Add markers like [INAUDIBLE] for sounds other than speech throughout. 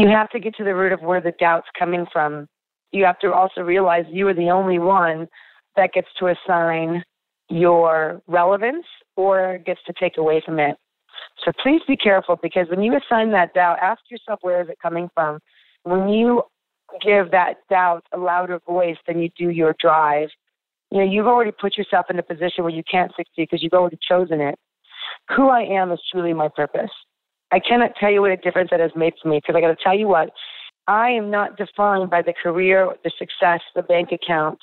you have to get to the root of where the doubt's coming from. You have to also realize you are the only one that gets to assign your relevance or gets to take away from it. So please be careful because when you assign that doubt, ask yourself where is it coming from. When you give that doubt a louder voice than you do your drive, you know, you've already put yourself in a position where you can't succeed because you've already chosen it. Who I am is truly my purpose. I cannot tell you what a difference that has made for me because I got to tell you what, I am not defined by the career, the success, the bank account.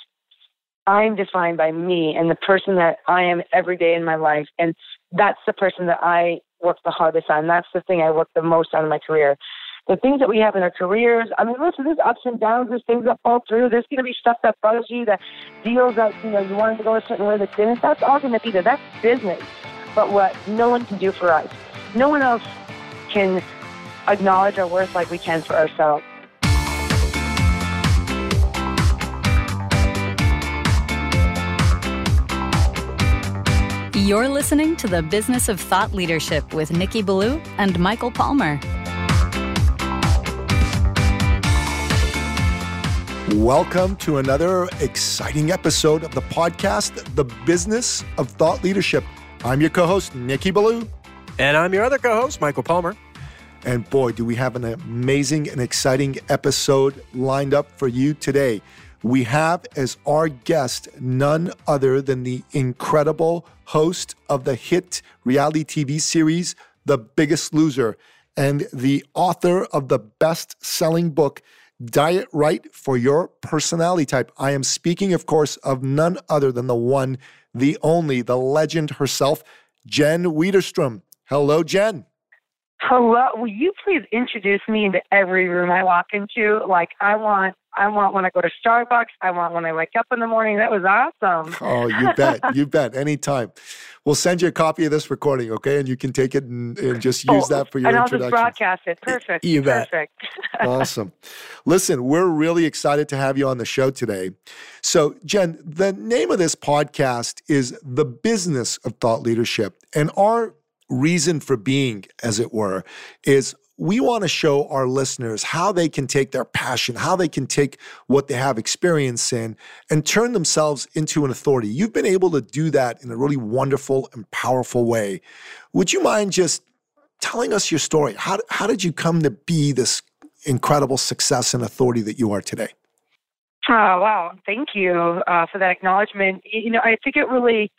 I'm defined by me and the person that I am every day in my life. And that's the person that I work the hardest on. That's the thing I work the most on in my career. The things that we have in our careers, I mean, listen, there's ups and downs, there's things that fall through, there's going to be stuff that bugs you, that deals that, you know, you wanted to go a certain way that didn't. That's all going to be there. That's business. But what no one can do for us, no one else can acknowledge our worth like we can for ourselves. You're listening to the Business of Thought Leadership with Nikki Ballou and Michael Palmer. Welcome to another exciting episode of the podcast, The Business of Thought Leadership. I'm your co host, Nikki Ballou. And I'm your other co host, Michael Palmer. And boy, do we have an amazing and exciting episode lined up for you today. We have as our guest none other than the incredible host of the hit reality TV series, The Biggest Loser, and the author of the best selling book, Diet Right for Your Personality Type. I am speaking, of course, of none other than the one, the only, the legend herself, Jen Widerstrom. Hello, Jen. Hello. Will you please introduce me into every room I walk into? Like I want I want when I go to Starbucks. I want when I wake up in the morning. That was awesome. [LAUGHS] Oh, you bet. you bet. Anytime. We'll send you a copy of this recording, okay? And you can take it and, and just oh, use oh, that for your and introduction. And I'll just broadcast it. Perfect. You bet. Perfect. [LAUGHS] awesome. Listen, we're really excited to have you on the show today. So, Jen, the name of this podcast is The Business of Thought Leadership. And our reason for being, as it were, is we want to show our listeners how they can take their passion, how they can take what they have experience in and turn themselves into an authority. You've been able to do that in a really wonderful and powerful way. Would you mind just telling us your story? How, how did you come to be this incredible success and authority that you are today? Oh, wow. Thank you uh, for that acknowledgement. You know, I think it really,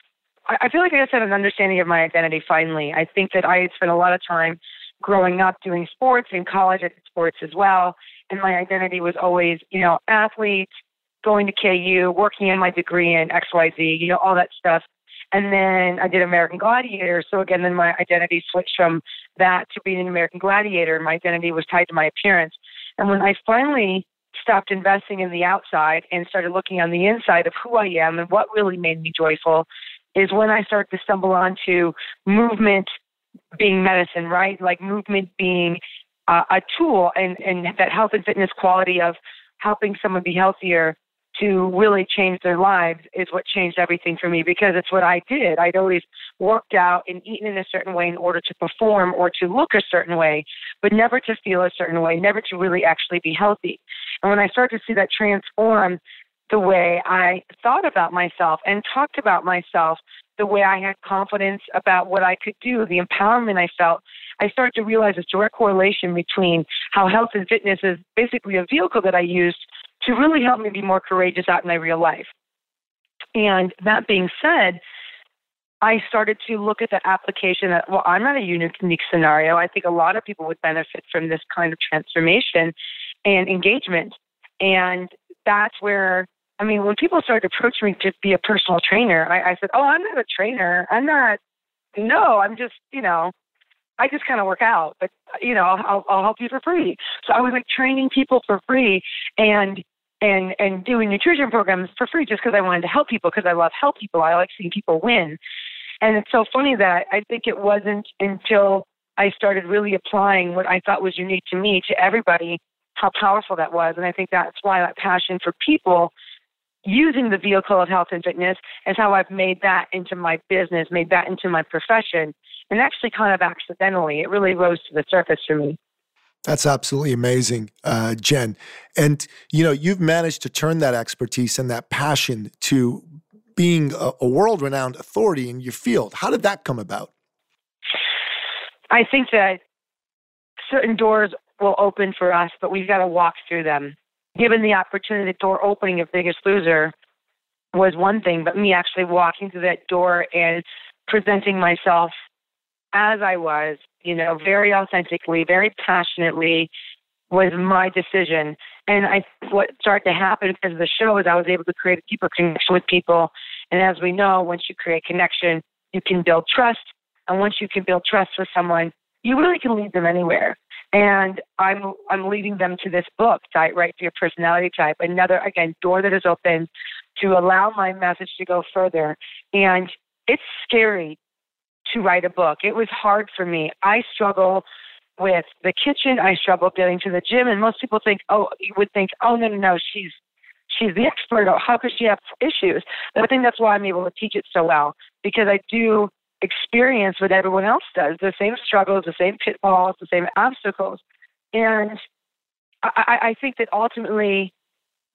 I feel like I just had an understanding of my identity finally. I think that I had spent a lot of time growing up doing sports in college I did sports as well. And my identity was always, you know, athlete, going to KU, working in my degree in XYZ, you know, all that stuff. And then I did American Gladiator. So again, then my identity switched from that to being an American Gladiator. My identity was tied to my appearance. And when I finally stopped investing in the outside and started looking on the inside of who I am and what really made me joyful is when I start to stumble onto movement being medicine, right? Like movement being uh, a tool and, and that health and fitness quality of helping someone be healthier to really change their lives is what changed everything for me because it's what I did. I'd always worked out and eaten in a certain way in order to perform or to look a certain way, but never to feel a certain way, never to really actually be healthy. And when I started to see that transform the way I thought about myself and talked about myself, the way I had confidence about what I could do, the empowerment I felt, I started to realize this direct correlation between how health and fitness is basically a vehicle that I used to really help me be more courageous out in my real life. And that being said, I started to look at the application that, well, I'm not a unique, unique scenario. I think a lot of people would benefit from this kind of transformation and engagement. And that's where I mean, when people started approaching me to be a personal trainer, I, I said, "Oh, I'm not a trainer. I'm not. No, I'm just, you know, I just kind of work out, but you know, I'll, I'll help you for free." So I was like training people for free and and and doing nutrition programs for free just because I wanted to help people because I love help people. I like seeing people win. And it's so funny that I think it wasn't until I started really applying what I thought was unique to me to everybody how powerful that was. And I think that's why that passion for people using the vehicle of health and fitness is how I've made that into my business, made that into my profession. And actually, kind of accidentally, it really rose to the surface for me. That's absolutely amazing, uh, Jen. And you know, you've managed to turn that expertise and that passion to being a, a world-renowned authority in your field. How did that come about? I think that certain doors will open for us, but we've got to walk through them. Given the opportunity, the door opening of Biggest Loser was one thing, but me actually walking through that door and presenting myself as I was, you know, very authentically, very passionately, was my decision. And I, what started to happen because of the show is I was able to create a deeper connection with people. And as we know, once you create connection, you can build trust. And once you can build trust with someone, you really can lead them anywhere. And I'm I'm leading them to this book, Diet Right for Your Personality Type. Another again door that is open to allow my message to go further. And it's scary to write a book. It was hard for me. I struggle with the kitchen. I struggle getting to the gym, and most people think, oh, you would think, oh no, no, no, she's she's the [LAUGHS] expert. How could she have issues? But I think that's why I'm able to teach it so well because I do experience what everyone else does the same struggles, the same pitfalls, the same obstacles. And I, I think that ultimately,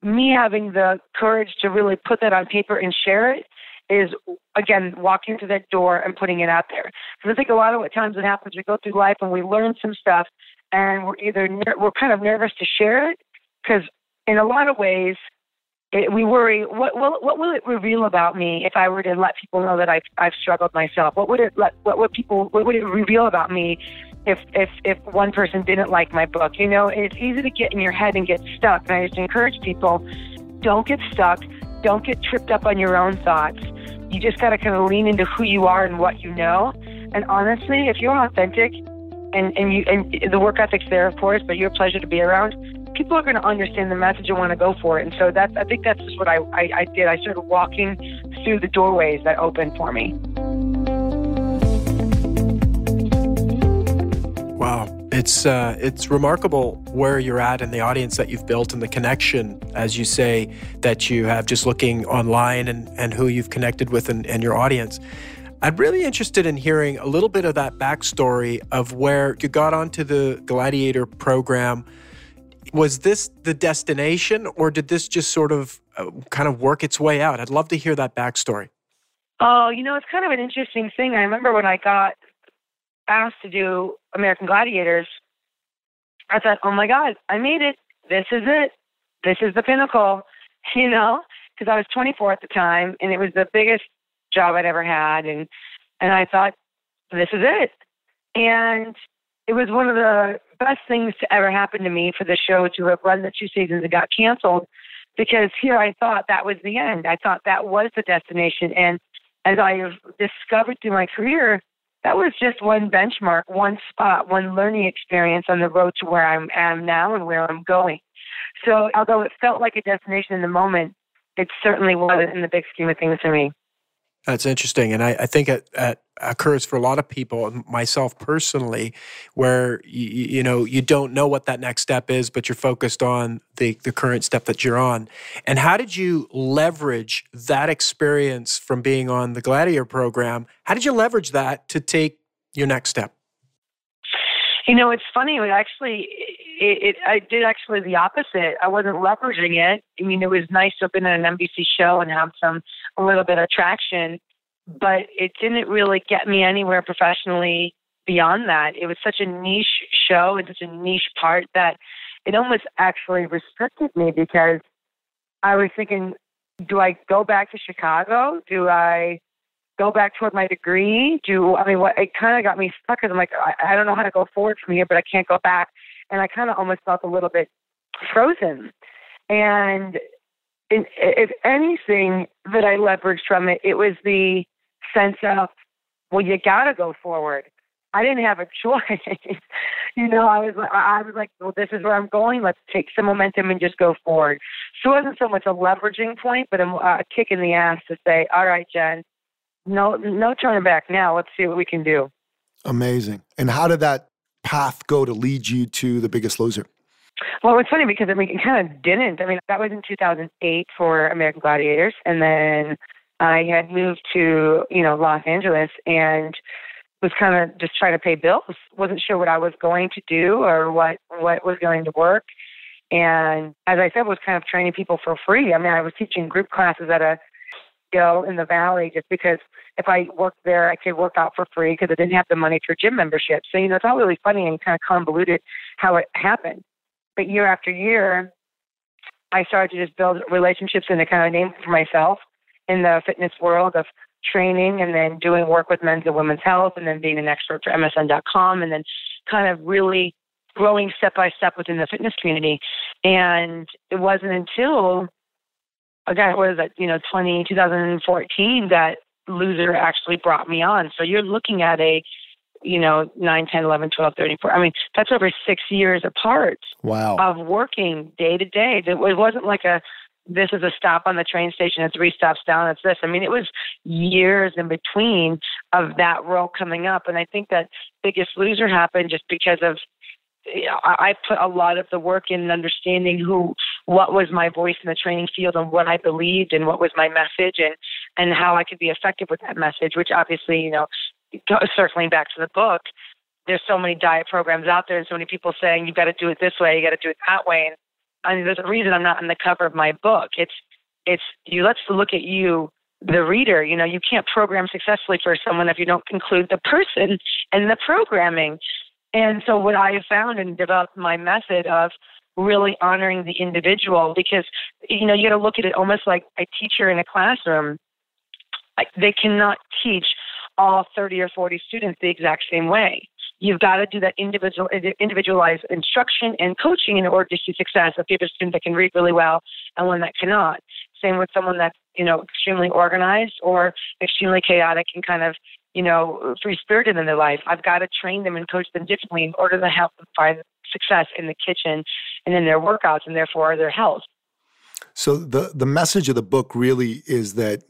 me having the courage to really put that on paper and share it is, again, walking through that door and putting it out there. Because I think a lot of what times it happens, we go through life and we learn some stuff, and we're either we're kind of nervous to share it because in a lot of ways it, we worry what will what will it reveal about me if I were to let people know that I've I've struggled myself? What would it let what would people what would it reveal about me if if if one person didn't like my book? You know, it's easy to get in your head and get stuck. And I just encourage people, don't get stuck, don't get tripped up on your own thoughts. You just got to kind of lean into who you are and what you know. And honestly, if you're authentic and and you and the work ethic's there, of course, but you're a pleasure to be around people are going to understand the message and want to go for it. And so that I think that's just what I, I, I did. I started walking through the doorways that opened for me. Wow, it's uh, it's remarkable where you're at and the audience that you've built and the connection, as you say, that you have just looking online and, and who you've connected with and, and your audience. I'm really interested in hearing a little bit of that backstory of where you got onto the Gladiator program was this the destination or did this just sort of uh, kind of work its way out? I'd love to hear that backstory. Oh, you know, it's kind of an interesting thing. I remember when I got asked to do American Gladiators, I thought, oh my God, I made it. This is it. This is the pinnacle, [LAUGHS] you know, because I was 24 at the time and it was the biggest job I'd ever had. And, and I thought, this is it. And it was one of the best things to ever happen to me for the show to have run the two seasons and got canceled because here I thought that was the end. I thought that was the destination. And as I have discovered through my career, that was just one benchmark, one spot, one learning experience on the road to where I am now and where I'm going. So although it felt like a destination in the moment, it certainly wasn't in the big scheme of things for me. That's interesting, and I, I think it, it, occurs for a lot of people, myself personally, where you, you know you don't know what that next step is, but you're focused on the the current step that you're on. And how did you leverage that experience from being on the Gladiator program? How did you leverage that to take your next step? You know, it's funny. It actually, it, it, I did actually the opposite. I wasn't leveraging it. I mean, it was nice to have been at an NBC show and have some a little bit of traction, but it didn't really get me anywhere professionally beyond that. It was such a niche show and such a niche part that it almost actually restricted me because I was thinking, do I go back to Chicago? Do I go back toward my degree? Do I mean what? It kind of got me stuck because I'm like, I, I don't know how to go forward from here, but I can't go back, and I kind of almost felt a little bit frozen. And if anything that I leveraged from it, it was the sense of, well, you got to go forward. I didn't have a [LAUGHS] choice. you know, I was I was like, well, this is where I'm going. Let's take some momentum and just go forward. So it wasn't so much a leveraging point, but a, a kick in the ass to say, all right, Jen, no no turning back now. Let's see what we can do. Amazing. And how did that path go to lead you to the biggest loser? Well, it's funny because I mean, it kind of didn't. I mean, that was in 2008 for American Gladiators, and then I had moved to you know Los Angeles, and was kind of just trying to pay bills. wasn't sure what I was going to do or what what was going to work. And as I said, was kind of training people for free. I mean, I was teaching group classes at a skill in the valley just because if I worked there, I could work out for free because I didn't have the money for gym membership. So you know, it's all really funny and kind of convoluted how it happened. But year after year, I started to just build relationships and a kind of name for myself in the fitness world of training and then doing work with men's and women's health and then being an expert for MSN.com and then kind of really growing step by step within the fitness community. And it wasn't until again, what is that, you know, 20, 2014 that Loser actually brought me on. So you're looking at a, you know, 9, 10, 11, 12, 13, 14. I mean, that's over six years apart wow. of working day to day. It wasn't like a, this is a stop on the train station and three stops down, it's this. I mean, it was years in between of that role coming up. And I think that Biggest Loser happened just because of you know, I put a lot of the work in understanding who, what was my voice in the training field and what I believed and what was my message and, and how I could be effective with that message, which obviously, you know, circling back to the book, there's so many diet programs out there and so many people saying you've got to do it this way, you got to do it that way. And I mean, there's a reason I'm not on the cover of my book. It's, it's you. Let's look at you, the reader. You know, you can't program successfully for someone if you don't include the person and the programming. And so what I have found and developed my method of really honoring the individual because you know you got to look at it almost like a teacher in a classroom. They cannot teach all 30 or 40 students the exact same way. You've got to do that individual, individualized instruction and coaching in order to see success. If you have a student that can read really well and one that cannot, same with someone that's you know extremely organized or extremely chaotic and kind of you know free spirited in their life. I've got to train them and coach them differently in order to help them find success in the kitchen and in their workouts and therefore their health. So the the message of the book really is that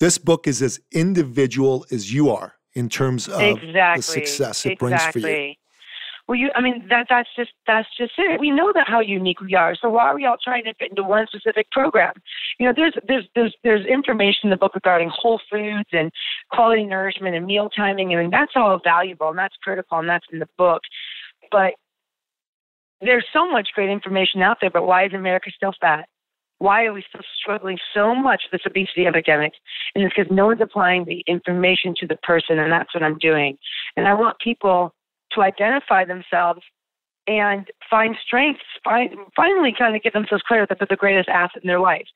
this book is as individual as you are in terms of exactly. the success it exactly. brings for you. Well, you, I mean, that that's just that's just it. We know that how unique we are. So why are we all trying to fit into one specific program? You know, there's there's there's there's information in the book regarding whole foods and quality nourishment and meal timing. I mean, that's all valuable and that's critical and that's in the book. But there's so much great information out there. But why is America still fat? Why are we still struggling so much with this obesity epidemic? And it's because no one's applying the information to the person, and that's what I'm doing. And I want people to identify themselves and find strengths, find, finally kind of get themselves clear that they're the greatest asset in their life.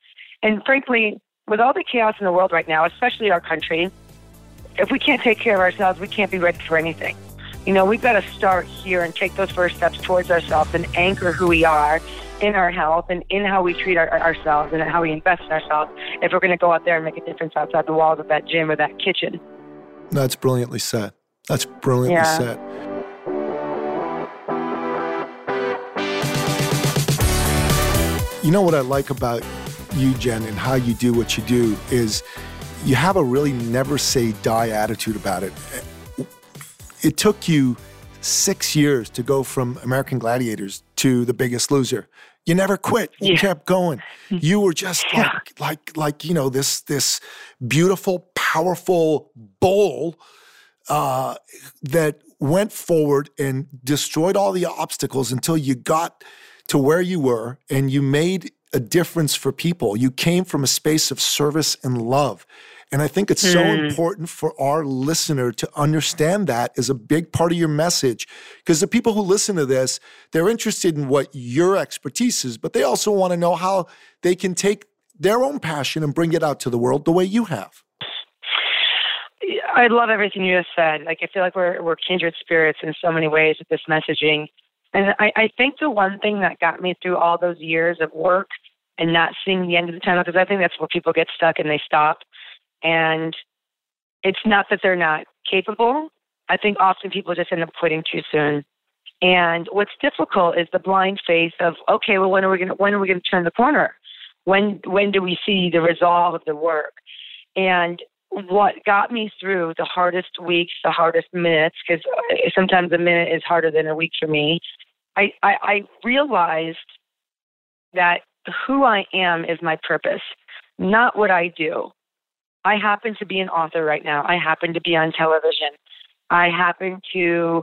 And frankly, with all the chaos in the world right now, especially our country, if we can't take care of ourselves, we can't be ready for anything. You know, we've got to start here and take those first steps towards ourselves and anchor who we are in our health and in how we treat our, ourselves and how we invest in ourselves if we're going to go out there and make a difference outside the walls of that gym or that kitchen. That's brilliantly said. That's brilliantly yeah. said. You know what I like about you, Jen, and how you do what you do is you have a really never say die attitude about it. It took you six years to go from American Gladiators to The Biggest Loser. You never quit. You yeah. kept going. You were just like, like, like you know, this this beautiful, powerful bull uh, that went forward and destroyed all the obstacles until you got to where you were and you made a difference for people. You came from a space of service and love. And I think it's mm. so hmm. important for our listener to understand that as a big part of your message. Because the people who listen to this, they're interested in what your expertise is, but they also want to know how they can take their own passion and bring it out to the world the way you have. I love everything you just said. Like I feel like we're we're kindred spirits in so many ways with this messaging. And I, I think the one thing that got me through all those years of work and not seeing the end of the tunnel, because I think that's where people get stuck and they stop. And it's not that they're not capable. I think often people just end up quitting too soon. And what's difficult is the blind faith of, okay, well, when are we going to, when are we going to turn the corner? When, when do we see the resolve of the work? And what got me through the hardest weeks, the hardest minutes, because uh, sometimes a minute is harder than a week for me. I, I, I realized that who I am is my purpose, not what I do. I happen to be an author right now. I happen to be on television. I happen to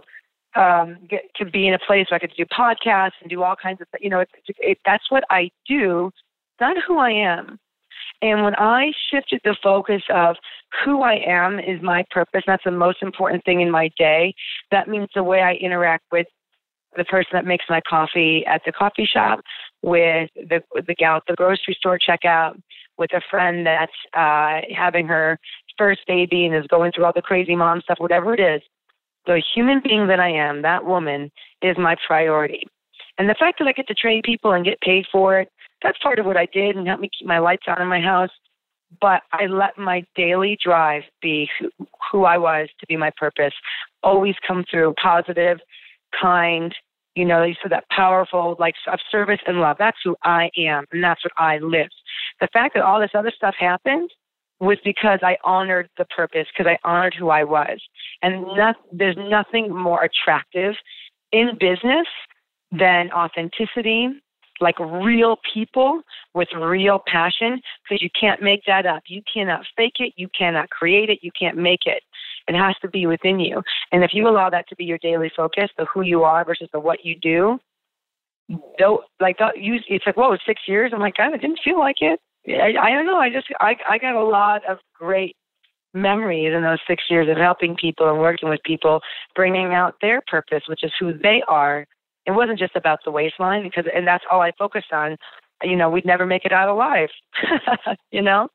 um, get to be in a place where I could do podcasts and do all kinds of, you know, it, it, that's what I do, not who I am. And when I shifted the focus of who I am is my purpose, that's the most important thing in my day. That means the way I interact with the person that makes my coffee at the coffee shop, with the the gal at the grocery store checkout, with a friend that's uh, having her first baby and is going through all the crazy mom stuff, whatever it is. The human being that I am, that woman, is my priority. And the fact that I get to train people and get paid for it, that's part of what I did and helped me keep my lights on in my house. But I let my daily drive be who, who I was to be my purpose. Always come through positive, kind, you know, you said that powerful, like of service and love. That's who I am, and that's what I live. The fact that all this other stuff happened was because I honored the purpose, because I honored who I was. And not, there's nothing more attractive in business than authenticity, like real people with real passion, because you can't make that up. You cannot fake it. You cannot create it. You can't make it. It has to be within you. And if you allow that to be your daily focus, the who you are versus the what you do, though, like uh, you, it's like, whoa, six years. I'm like, God, I didn't feel like it. I, I don't know. I just, I, I got a lot of great memories in those six years of helping people and working with people, bringing out their purpose, which is who they are. It wasn't just about the waistline because, and that's all I focused on. You know, we'd never make it out alive. [LAUGHS] you know.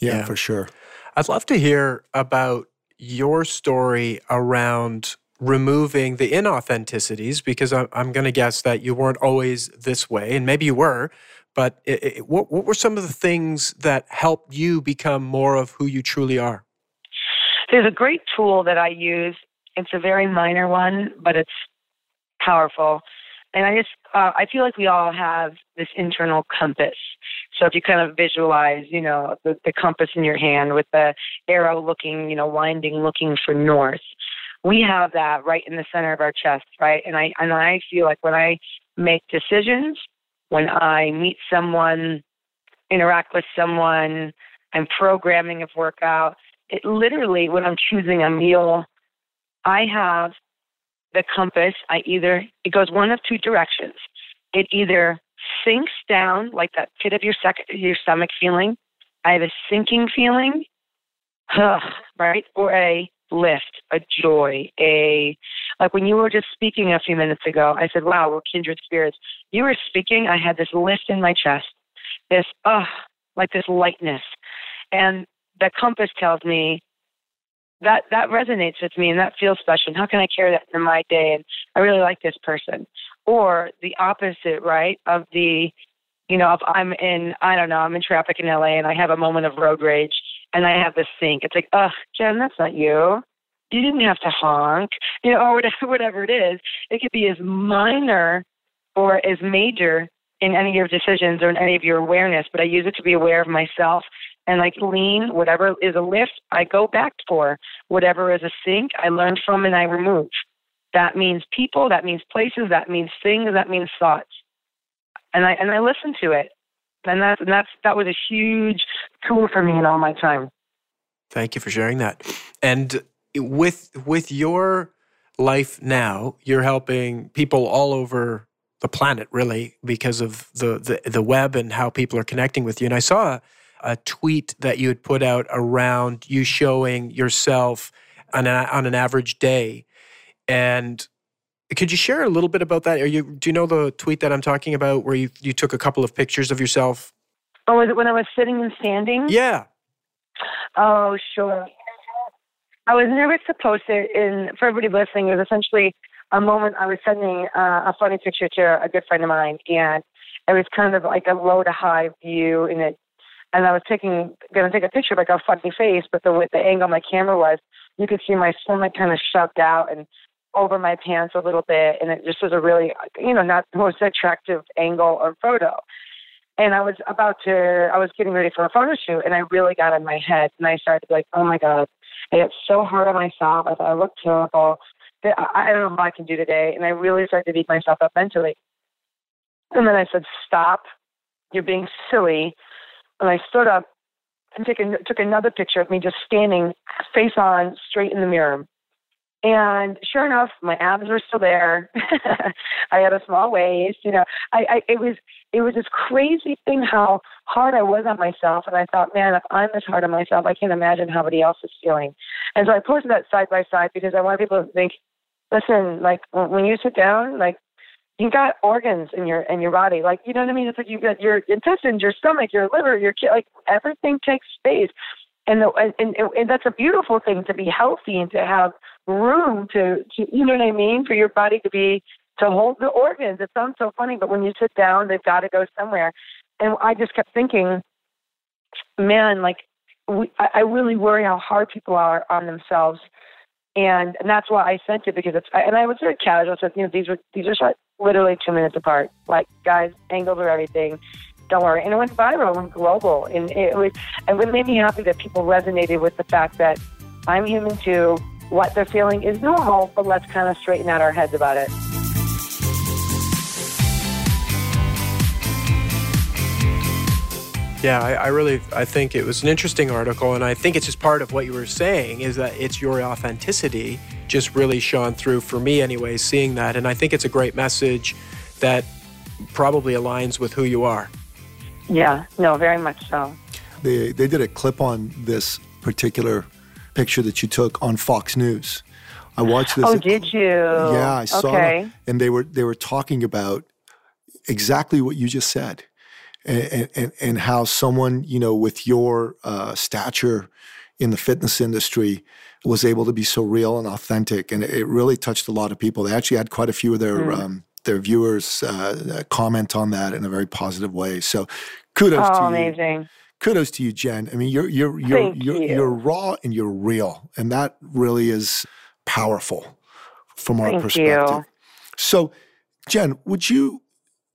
Yeah, yeah, for sure. I'd love to hear about your story around removing the inauthenticities because I'm, I'm going to guess that you weren't always this way, and maybe you were. But it, it, what, what were some of the things that helped you become more of who you truly are? There's a great tool that I use. It's a very minor one, but it's powerful. And I just, uh, I feel like we all have this internal compass. So if you kind of visualize, you know, the, the compass in your hand with the arrow looking, you know, winding, looking for north, we have that right in the center of our chest, right? And I and I feel like when I make decisions, when I meet someone, interact with someone, I'm programming a workout, it literally when I'm choosing a meal, I have the compass. I either it goes one of two directions. It either sinks down like that pit of your sec- your stomach feeling. I have a sinking feeling, [SIGHS] right? Or a lift, a joy, a like when you were just speaking a few minutes ago, I said, Wow, we're kindred spirits. You were speaking, I had this lift in my chest, this uh like this lightness. And the compass tells me that that resonates with me and that feels special. And how can I carry that in my day? And I really like this person. Or the opposite, right? Of the, you know, if I'm in, I don't know, I'm in traffic in LA and I have a moment of road rage and I have this sink. It's like, ugh, Jen, that's not you. You didn't have to honk, you know, [LAUGHS] or whatever, it is. It could be as minor or as major in any of your decisions or in any of your awareness, but I use it to be aware of myself and like lean, whatever is a lift, I go back for. Whatever is a sink, I learn from and I remove. That means people, that means places, that means things, that means thoughts. And I and I listen to it. And that's and that's that was a huge tool for me in all my time. Thank you for sharing that. And with with your life now, you're helping people all over the planet really because of the the, the web and how people are connecting with you. And I saw a tweet that you had put out around you showing yourself on, a, on an average day. And could you share a little bit about that? Are you do you know the tweet that I'm talking about where you, you took a couple of pictures of yourself? Oh, was it when I was sitting and standing? Yeah. Oh, sure. I was nervous to post it, and for everybody listening, it was essentially a moment I was sending uh, a funny picture to a good friend of mine, and it was kind of like a low to high view, and it and I was taking going to take a picture of like a funny face, but the with the angle my camera was, you could see my stomach kind of shoved out and over my pants a little bit, and it just was a really you know not the most attractive angle or photo. And I was about to, I was getting ready for a photo shoot, and I really got in my head, and I started like, oh my god, I get so hard on myself. I thought I look terrible. I don't know how I can do today, and I really started to beat myself up mentally. And then I said, stop. You're being silly and I stood up and took, a, took another picture of me just standing face on straight in the mirror. And sure enough, my abs were still there. [LAUGHS] I had a small waist. You know, I, I it was it was this crazy thing how hard I was on myself. And I thought, man, if I'm this hard on myself, I can't imagine how somebody else is feeling. And so I posted that side by side because I want people to think, listen, like when you sit down, like you got organs in your in your body, like you know what I mean. It's like you got your intestines, your stomach, your liver, your like everything takes space and, the, and, and that's a beautiful thing to be healthy and to have room to, to you know what I mean for your body to be to hold the organs. It sounds so funny, but when you sit down, they've got to go somewhere. And I just kept thinking, man, like we, I, I really worry how hard people are on themselves, and and that's why I sent it because it's and I was very casual. So you know these were these are shot literally two minutes apart. Like guys, angles are everything worry. And it went viral and global. And it was, and it made me happy that people resonated with the fact that I'm human too. What they're feeling is normal, but let's kind of straighten out our heads about it. Yeah, I, I, really I think it was an interesting article, and I think it's just part of what you were saying is that it's your authenticity just really shone through for me, anyway, seeing that, and I think it's a great message that probably aligns with who you are. Yeah, no, very much so. They they did a clip on this particular picture that you took on Fox News. I watched this. Oh, did you? Yeah, I saw okay. it. And they were they were talking about exactly what you just said. And, and, and how someone, you know, with your uh, stature in the fitness industry was able to be so real and authentic. And it really touched a lot of people. They actually had quite a few of their mm. um, their viewers uh, comment on that in a very positive way. So kudos oh, to you. amazing. Kudos to you, Jen. I mean, you're you're you're you're, you. you're raw and you're real, and that really is powerful from our Thank perspective. You. So, Jen, would you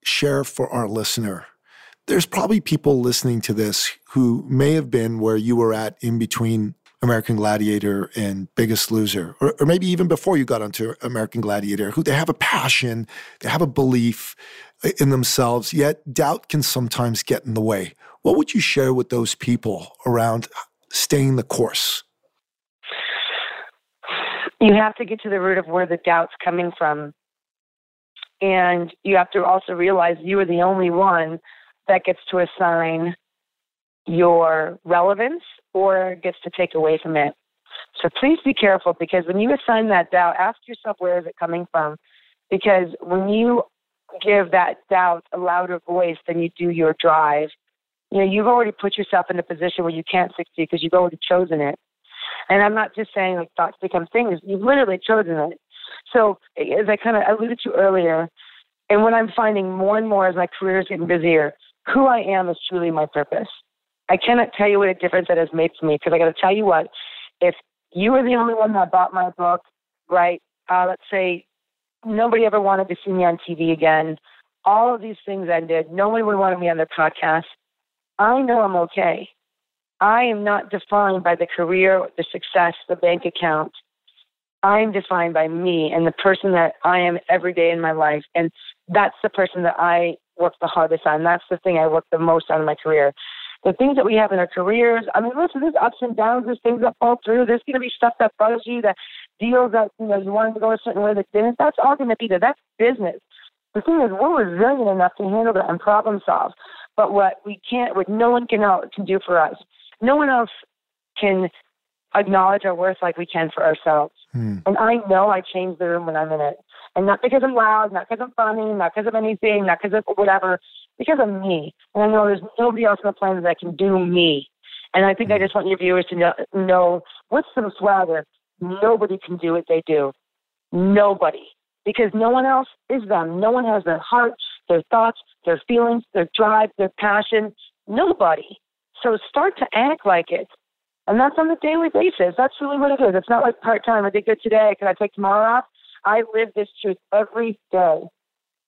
share for our listener? There's probably people listening to this who may have been where you were at in between American Gladiator and Biggest Loser, or, or, maybe even before you got onto American Gladiator, who they have a passion, they have a belief uh, in themselves, yet doubt can sometimes get in the way. What would you share with those people around staying the course? You have to get to the root of where the doubt's coming from. And you have to also realize you are the only one that gets to assign your relevance or gets to take away from it. So please be careful because when you assign that doubt, ask yourself where is it coming from? Because when you give that doubt a louder voice than you do your drive, you know, you've already put yourself in a position where you can't succeed because you've already chosen it. And I'm not just saying like thoughts become things, you've literally chosen it. So as I kind of alluded to earlier, and what I'm finding more and more as my career is getting busier, who I am is truly my purpose. I cannot tell you what a difference that has made for me because I got to tell you what, if you were the only one that bought my book, right? Uh, let's say nobody ever wanted to see me on TV again. All of these things ended. Nobody would want me on their podcast. I know I'm okay. I am not defined by the career, the success, the bank account. I'm defined by me and the person that I am every day in my life. And that's the person that I work the hardest on. That's the thing I work the most on in my career the things that we have in our careers. I mean, listen, there's ups and downs, there's things that fall through, there's going to be stuff that bugs you, that deals that you know you wanted to go a certain way that didn't. That's all going to be there. That's business. The thing is, we're resilient enough to handle that and problem solve. But what we can't, what no one can can do for us, no one else can acknowledge our worth like we can for ourselves. Hmm. And I know I change the room when I'm in it. And not because I'm loud, not because I'm funny, not because of anything, not because of whatever, because of me. And I know there's nobody else on the planet that can do me. And I think I mm. just want your viewers to know, know with some swagger, nobody can do what they do. Nobody. Because no one else is them. No one has their heart, their thoughts, their feelings, their drive, their passion. Nobody. So start to act like it. And that's on a daily basis. That's really what it is. It's not like part time. I did good today. Can I take tomorrow off? I live this truth every day.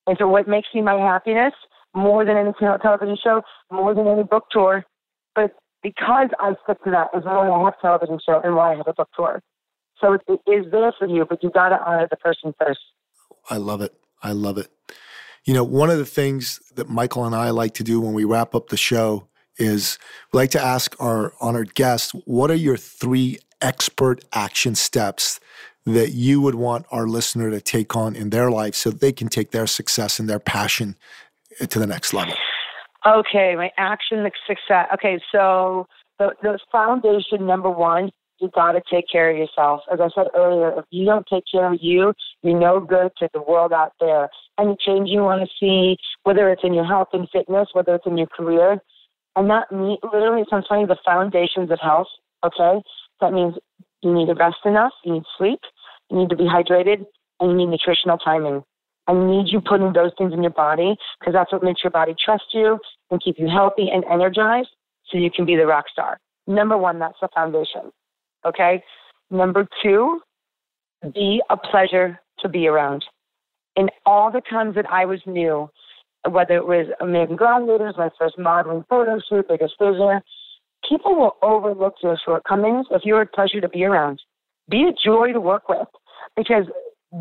And so what makes me my happiness more than any television show, more than any book tour. But because I stick to that is why I have a television show and why I have a book tour. So it, it is there for you, but you got to honor the person first. I love it. I love it. You know, one of the things that Michael and I like to do when we wrap up the show is we like to ask our honored guests, what are your three expert action steps that you would want our listener to take on in their life so they can take their success and their passion to the next level? Okay, my action success. Okay, so the, the foundation number one, you got to take care of yourself. As I said earlier, if you don't take care of you, you're no good to the world out there. Any change you want to see, whether it's in your health and fitness, whether it's in your career, and that me, literally sounds funny, the foundations of health. Okay, that means you need to rest enough, you need sleep, you need to be hydrated, and you need nutritional timing. I need you putting those things in your body because that's what makes your body trust you and keep you healthy and energized so you can be the rock star. Number one, that's the foundation. Okay. Number two, be a pleasure to be around. In all the times that I was new, whether it was American Gladiators, my first modeling photo shoot, biggest vision, people will overlook your shortcomings if you're a pleasure to be around. Be a joy to work with because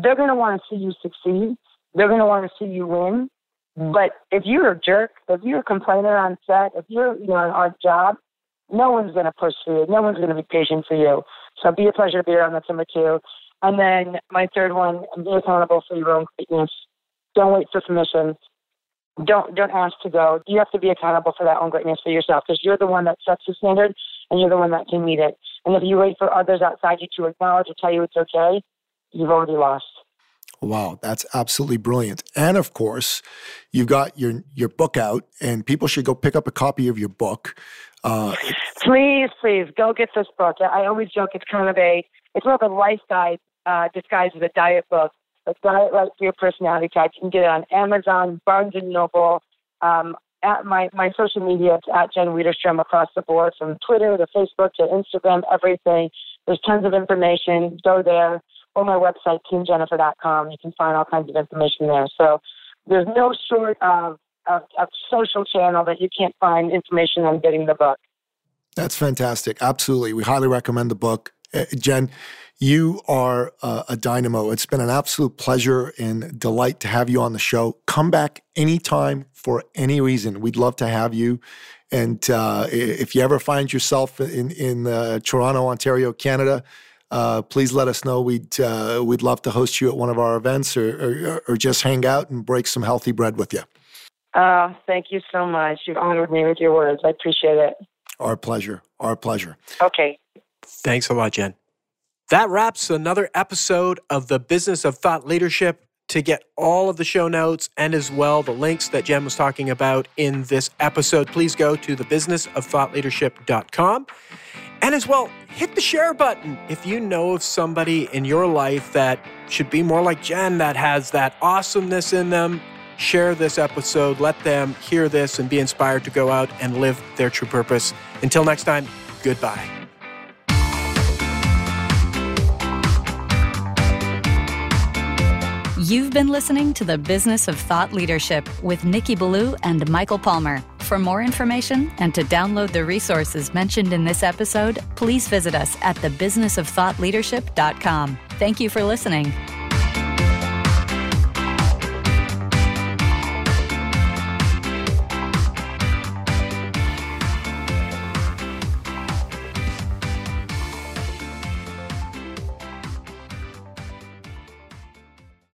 they're going to want to see you succeed. They're going to want to see you win. But if you're a jerk, if you're a complainer on set, if you're you know on our job, no one's going to push for you. No one's going to be patient for you. So be a pleasure to be around. That's number two. And then my third one, be accountable for your own greatness. Don't wait for permission. Don't don't ask to go. You have to be accountable for that own greatness for yourself because you're the one that sets the standard and you're the one that can meet it. And if you wait for others outside you to acknowledge or tell you it's okay, you've already lost. Wow, that's absolutely brilliant. And of course, you've got your your book out, and people should go pick up a copy of your book. Uh, please, please go get this book. I always joke it's kind of a it's more of a life guide uh, disguised as a diet book. It's diet right for your personality type. You can get it on Amazon, Barnes and Noble. Um, at my, my social media, it's at Jen Widerstrom across the board, from Twitter to Facebook to Instagram, everything. There's tons of information. Go there or my website, teamjennifer.com. You can find all kinds of information there. So there's no short of, of social channel that you can't find information on getting the book. That's fantastic. Absolutely. We highly recommend the book. Uh, Jen, you are uh, a dynamo. It's been an absolute pleasure and delight to have you on the show. Come back anytime for any reason. We'd love to have you. And uh, if you ever find yourself in, in uh, Toronto, Ontario, Canada, uh, please let us know. We'd uh, we'd love to host you at one of our events, or, or, or just hang out and break some healthy bread with you. Uh, thank you so much. You've honored me with your words. I appreciate it. Our pleasure. Our pleasure. Okay. Thanks a lot, Jen. That wraps another episode of the Business of Thought Leadership. To get all of the show notes and as well the links that Jen was talking about in this episode, please go to thebusinessofThoughtLeadership.com. And as well, hit the share button if you know of somebody in your life that should be more like Jen, that has that awesomeness in them. Share this episode, let them hear this and be inspired to go out and live their true purpose. Until next time, goodbye. You've been listening to the Business of Thought Leadership with Nikki Ballou and Michael Palmer. For more information and to download the resources mentioned in this episode, please visit us at thebusinessofthoughtleadership.com. Thank you for listening.